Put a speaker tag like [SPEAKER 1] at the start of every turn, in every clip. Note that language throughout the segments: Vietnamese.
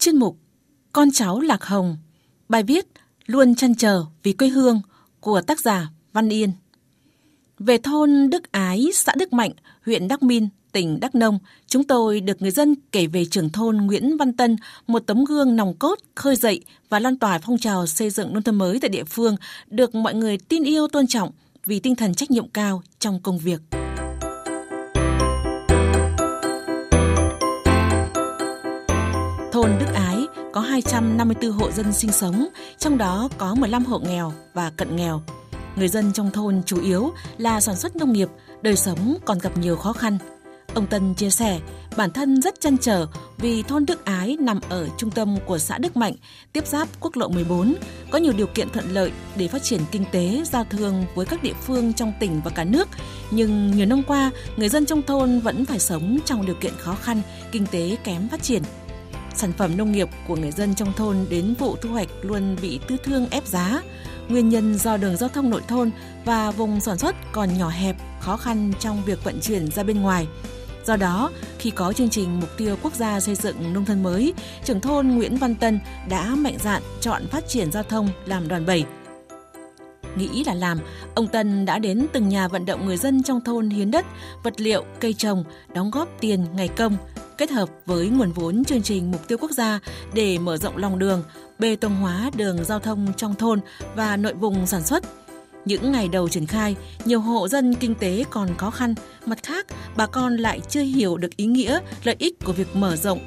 [SPEAKER 1] chuyên mục Con cháu Lạc Hồng, bài viết Luôn chăn trở vì quê hương của tác giả Văn Yên. Về thôn Đức Ái, xã Đức Mạnh, huyện Đắc Min, tỉnh Đắk Nông, chúng tôi được người dân kể về trưởng thôn Nguyễn Văn Tân, một tấm gương nòng cốt, khơi dậy và lan tỏa phong trào xây dựng nông thôn mới tại địa phương, được mọi người tin yêu tôn trọng vì tinh thần trách nhiệm cao trong công việc. Thôn Đức Ái có 254 hộ dân sinh sống, trong đó có 15 hộ nghèo và cận nghèo. Người dân trong thôn chủ yếu là sản xuất nông nghiệp, đời sống còn gặp nhiều khó khăn. Ông Tân chia sẻ, bản thân rất chăn trở vì thôn Đức Ái nằm ở trung tâm của xã Đức Mạnh, tiếp giáp quốc lộ 14, có nhiều điều kiện thuận lợi để phát triển kinh tế, giao thương với các địa phương trong tỉnh và cả nước. Nhưng nhiều năm qua, người dân trong thôn vẫn phải sống trong điều kiện khó khăn, kinh tế kém phát triển sản phẩm nông nghiệp của người dân trong thôn đến vụ thu hoạch luôn bị tư thương ép giá. Nguyên nhân do đường giao thông nội thôn và vùng sản xuất còn nhỏ hẹp, khó khăn trong việc vận chuyển ra bên ngoài. Do đó, khi có chương trình mục tiêu quốc gia xây dựng nông thôn mới, trưởng thôn Nguyễn Văn Tân đã mạnh dạn chọn phát triển giao thông làm đoàn bẩy. Nghĩ là làm, ông Tân đã đến từng nhà vận động người dân trong thôn hiến đất, vật liệu, cây trồng, đóng góp tiền ngày công, kết hợp với nguồn vốn chương trình mục tiêu quốc gia để mở rộng lòng đường, bê tông hóa đường giao thông trong thôn và nội vùng sản xuất. Những ngày đầu triển khai, nhiều hộ dân kinh tế còn khó khăn, mặt khác, bà con lại chưa hiểu được ý nghĩa, lợi ích của việc mở rộng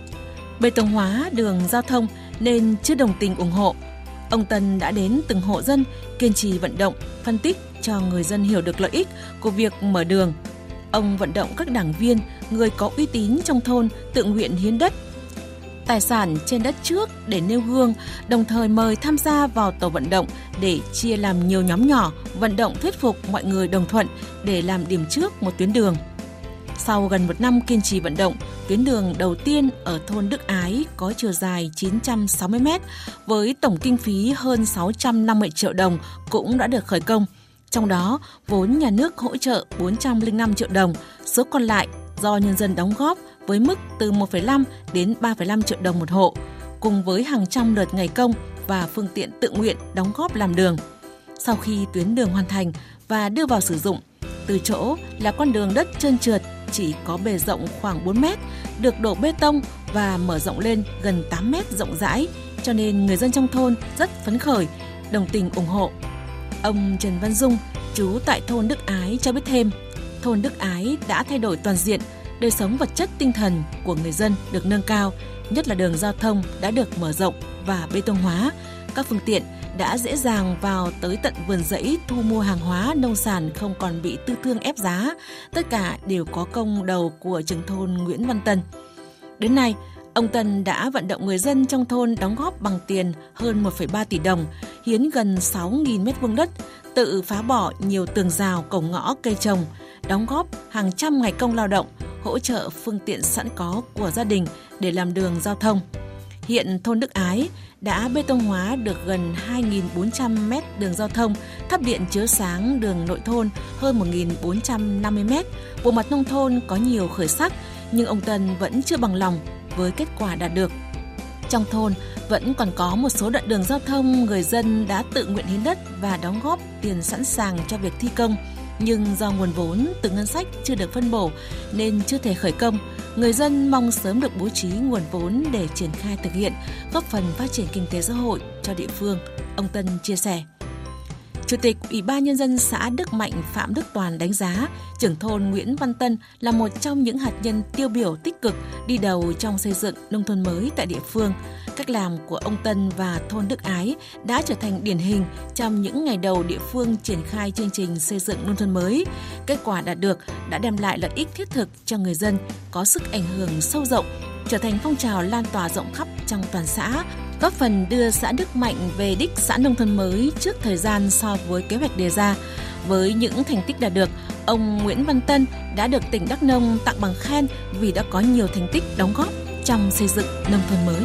[SPEAKER 1] bê tông hóa đường giao thông nên chưa đồng tình ủng hộ. Ông Tân đã đến từng hộ dân, kiên trì vận động, phân tích cho người dân hiểu được lợi ích của việc mở đường, Ông vận động các đảng viên, người có uy tín trong thôn tự nguyện hiến đất tài sản trên đất trước để nêu gương, đồng thời mời tham gia vào tổ vận động để chia làm nhiều nhóm nhỏ, vận động thuyết phục mọi người đồng thuận để làm điểm trước một tuyến đường. Sau gần một năm kiên trì vận động, tuyến đường đầu tiên ở thôn Đức Ái có chiều dài 960 m với tổng kinh phí hơn 650 triệu đồng cũng đã được khởi công – trong đó, vốn nhà nước hỗ trợ 405 triệu đồng, số còn lại do nhân dân đóng góp với mức từ 1,5 đến 3,5 triệu đồng một hộ, cùng với hàng trăm lượt ngày công và phương tiện tự nguyện đóng góp làm đường. Sau khi tuyến đường hoàn thành và đưa vào sử dụng, từ chỗ là con đường đất trơn trượt chỉ có bề rộng khoảng 4 mét, được đổ bê tông và mở rộng lên gần 8 mét rộng rãi, cho nên người dân trong thôn rất phấn khởi, đồng tình ủng hộ Ông Trần Văn Dung, chú tại thôn Đức Ái cho biết thêm, thôn Đức Ái đã thay đổi toàn diện, đời sống vật chất tinh thần của người dân được nâng cao, nhất là đường giao thông đã được mở rộng và bê tông hóa. Các phương tiện đã dễ dàng vào tới tận vườn rẫy thu mua hàng hóa nông sản không còn bị tư thương ép giá. Tất cả đều có công đầu của trưởng thôn Nguyễn Văn Tân. Đến nay, Ông Tân đã vận động người dân trong thôn đóng góp bằng tiền hơn 1,3 tỷ đồng, hiến gần 6.000 mét vuông đất, tự phá bỏ nhiều tường rào cổng ngõ cây trồng, đóng góp hàng trăm ngày công lao động, hỗ trợ phương tiện sẵn có của gia đình để làm đường giao thông. Hiện thôn Đức Ái đã bê tông hóa được gần 2.400 mét đường giao thông, thắp điện chiếu sáng đường nội thôn hơn 1.450 mét. Bộ mặt nông thôn có nhiều khởi sắc, nhưng ông Tân vẫn chưa bằng lòng với kết quả đạt được. Trong thôn vẫn còn có một số đoạn đường giao thông người dân đã tự nguyện hiến đất và đóng góp tiền sẵn sàng cho việc thi công, nhưng do nguồn vốn từ ngân sách chưa được phân bổ nên chưa thể khởi công. Người dân mong sớm được bố trí nguồn vốn để triển khai thực hiện, góp phần phát triển kinh tế xã hội cho địa phương, ông Tân chia sẻ. Chủ tịch Ủy ban Nhân dân xã Đức Mạnh Phạm Đức Toàn đánh giá trưởng thôn Nguyễn Văn Tân là một trong những hạt nhân tiêu biểu tích cực đi đầu trong xây dựng nông thôn mới tại địa phương. Cách làm của ông Tân và thôn Đức Ái đã trở thành điển hình trong những ngày đầu địa phương triển khai chương trình xây dựng nông thôn mới. Kết quả đạt được đã đem lại lợi ích thiết thực cho người dân, có sức ảnh hưởng sâu rộng, trở thành phong trào lan tỏa rộng khắp trong toàn xã, góp phần đưa xã Đức Mạnh về đích xã nông thôn mới trước thời gian so với kế hoạch đề ra. Với những thành tích đạt được, ông Nguyễn Văn Tân đã được tỉnh Đắk Nông tặng bằng khen vì đã có nhiều thành tích đóng góp trong xây dựng nông thôn mới.